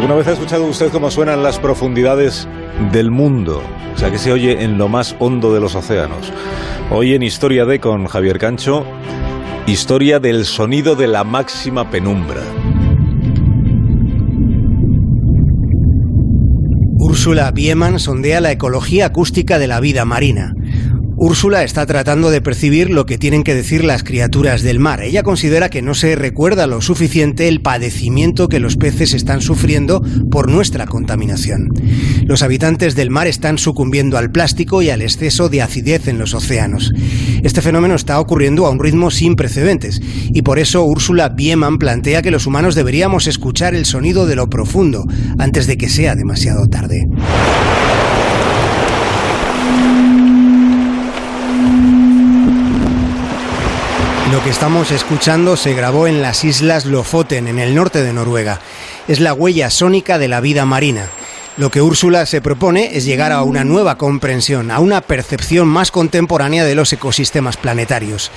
¿Alguna vez ha escuchado usted cómo suenan las profundidades del mundo? O sea, que se oye en lo más hondo de los océanos. Hoy en Historia de con Javier Cancho, historia del sonido de la máxima penumbra. Úrsula Bieman sondea la ecología acústica de la vida marina. Úrsula está tratando de percibir lo que tienen que decir las criaturas del mar. Ella considera que no se recuerda lo suficiente el padecimiento que los peces están sufriendo por nuestra contaminación. Los habitantes del mar están sucumbiendo al plástico y al exceso de acidez en los océanos. Este fenómeno está ocurriendo a un ritmo sin precedentes y por eso Úrsula Bieman plantea que los humanos deberíamos escuchar el sonido de lo profundo antes de que sea demasiado tarde. Estamos escuchando se grabó en las islas Lofoten, en el norte de Noruega. Es la huella sónica de la vida marina. Lo que Úrsula se propone es llegar a una nueva comprensión, a una percepción más contemporánea de los ecosistemas planetarios.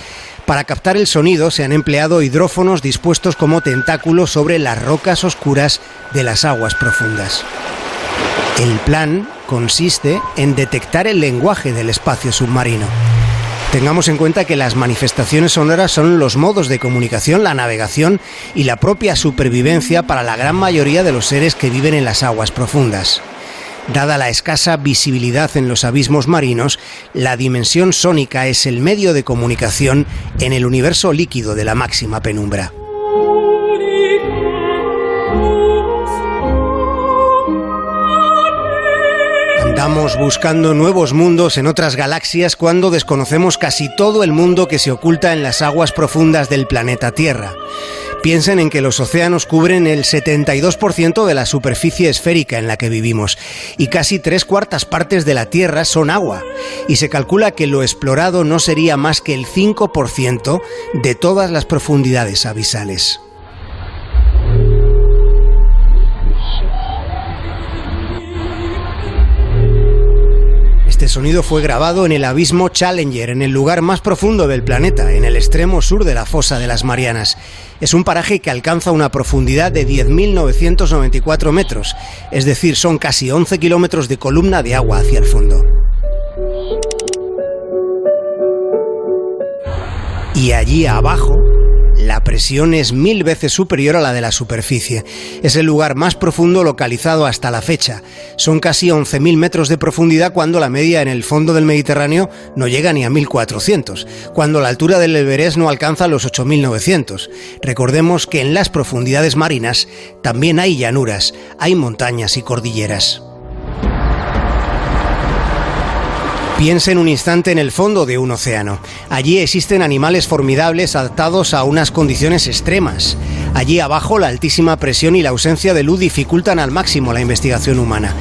Para captar el sonido se han empleado hidrófonos dispuestos como tentáculos sobre las rocas oscuras de las aguas profundas. El plan consiste en detectar el lenguaje del espacio submarino. Tengamos en cuenta que las manifestaciones sonoras son los modos de comunicación, la navegación y la propia supervivencia para la gran mayoría de los seres que viven en las aguas profundas. Dada la escasa visibilidad en los abismos marinos, la dimensión sónica es el medio de comunicación en el universo líquido de la máxima penumbra. Estamos buscando nuevos mundos en otras galaxias cuando desconocemos casi todo el mundo que se oculta en las aguas profundas del planeta Tierra. Piensen en que los océanos cubren el 72% de la superficie esférica en la que vivimos y casi tres cuartas partes de la Tierra son agua. Y se calcula que lo explorado no sería más que el 5% de todas las profundidades abisales. Sonido fue grabado en el abismo Challenger, en el lugar más profundo del planeta, en el extremo sur de la fosa de las Marianas. Es un paraje que alcanza una profundidad de 10.994 metros, es decir, son casi 11 kilómetros de columna de agua hacia el fondo. Y allí abajo, la presión es mil veces superior a la de la superficie. Es el lugar más profundo localizado hasta la fecha. Son casi 11.000 metros de profundidad cuando la media en el fondo del Mediterráneo no llega ni a 1.400, cuando la altura del Everest no alcanza los 8.900. Recordemos que en las profundidades marinas también hay llanuras, hay montañas y cordilleras. Piensen un instante en el fondo de un océano. Allí existen animales formidables adaptados a unas condiciones extremas. Allí abajo la altísima presión y la ausencia de luz dificultan al máximo la investigación humana.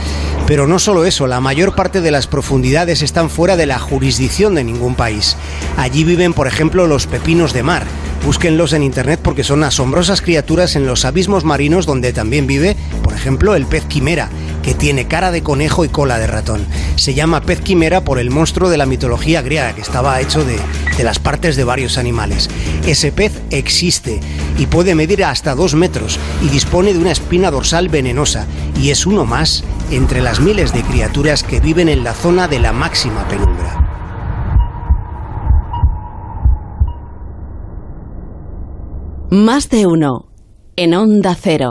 Pero no solo eso, la mayor parte de las profundidades están fuera de la jurisdicción de ningún país. Allí viven, por ejemplo, los pepinos de mar. Búsquenlos en internet porque son asombrosas criaturas en los abismos marinos donde también vive, por ejemplo, el pez quimera, que tiene cara de conejo y cola de ratón. Se llama pez quimera por el monstruo de la mitología griega, que estaba hecho de, de las partes de varios animales. Ese pez existe y puede medir hasta dos metros y dispone de una espina dorsal venenosa y es uno más entre las miles de criaturas que viven en la zona de la máxima penumbra. Más de uno en Onda Cero.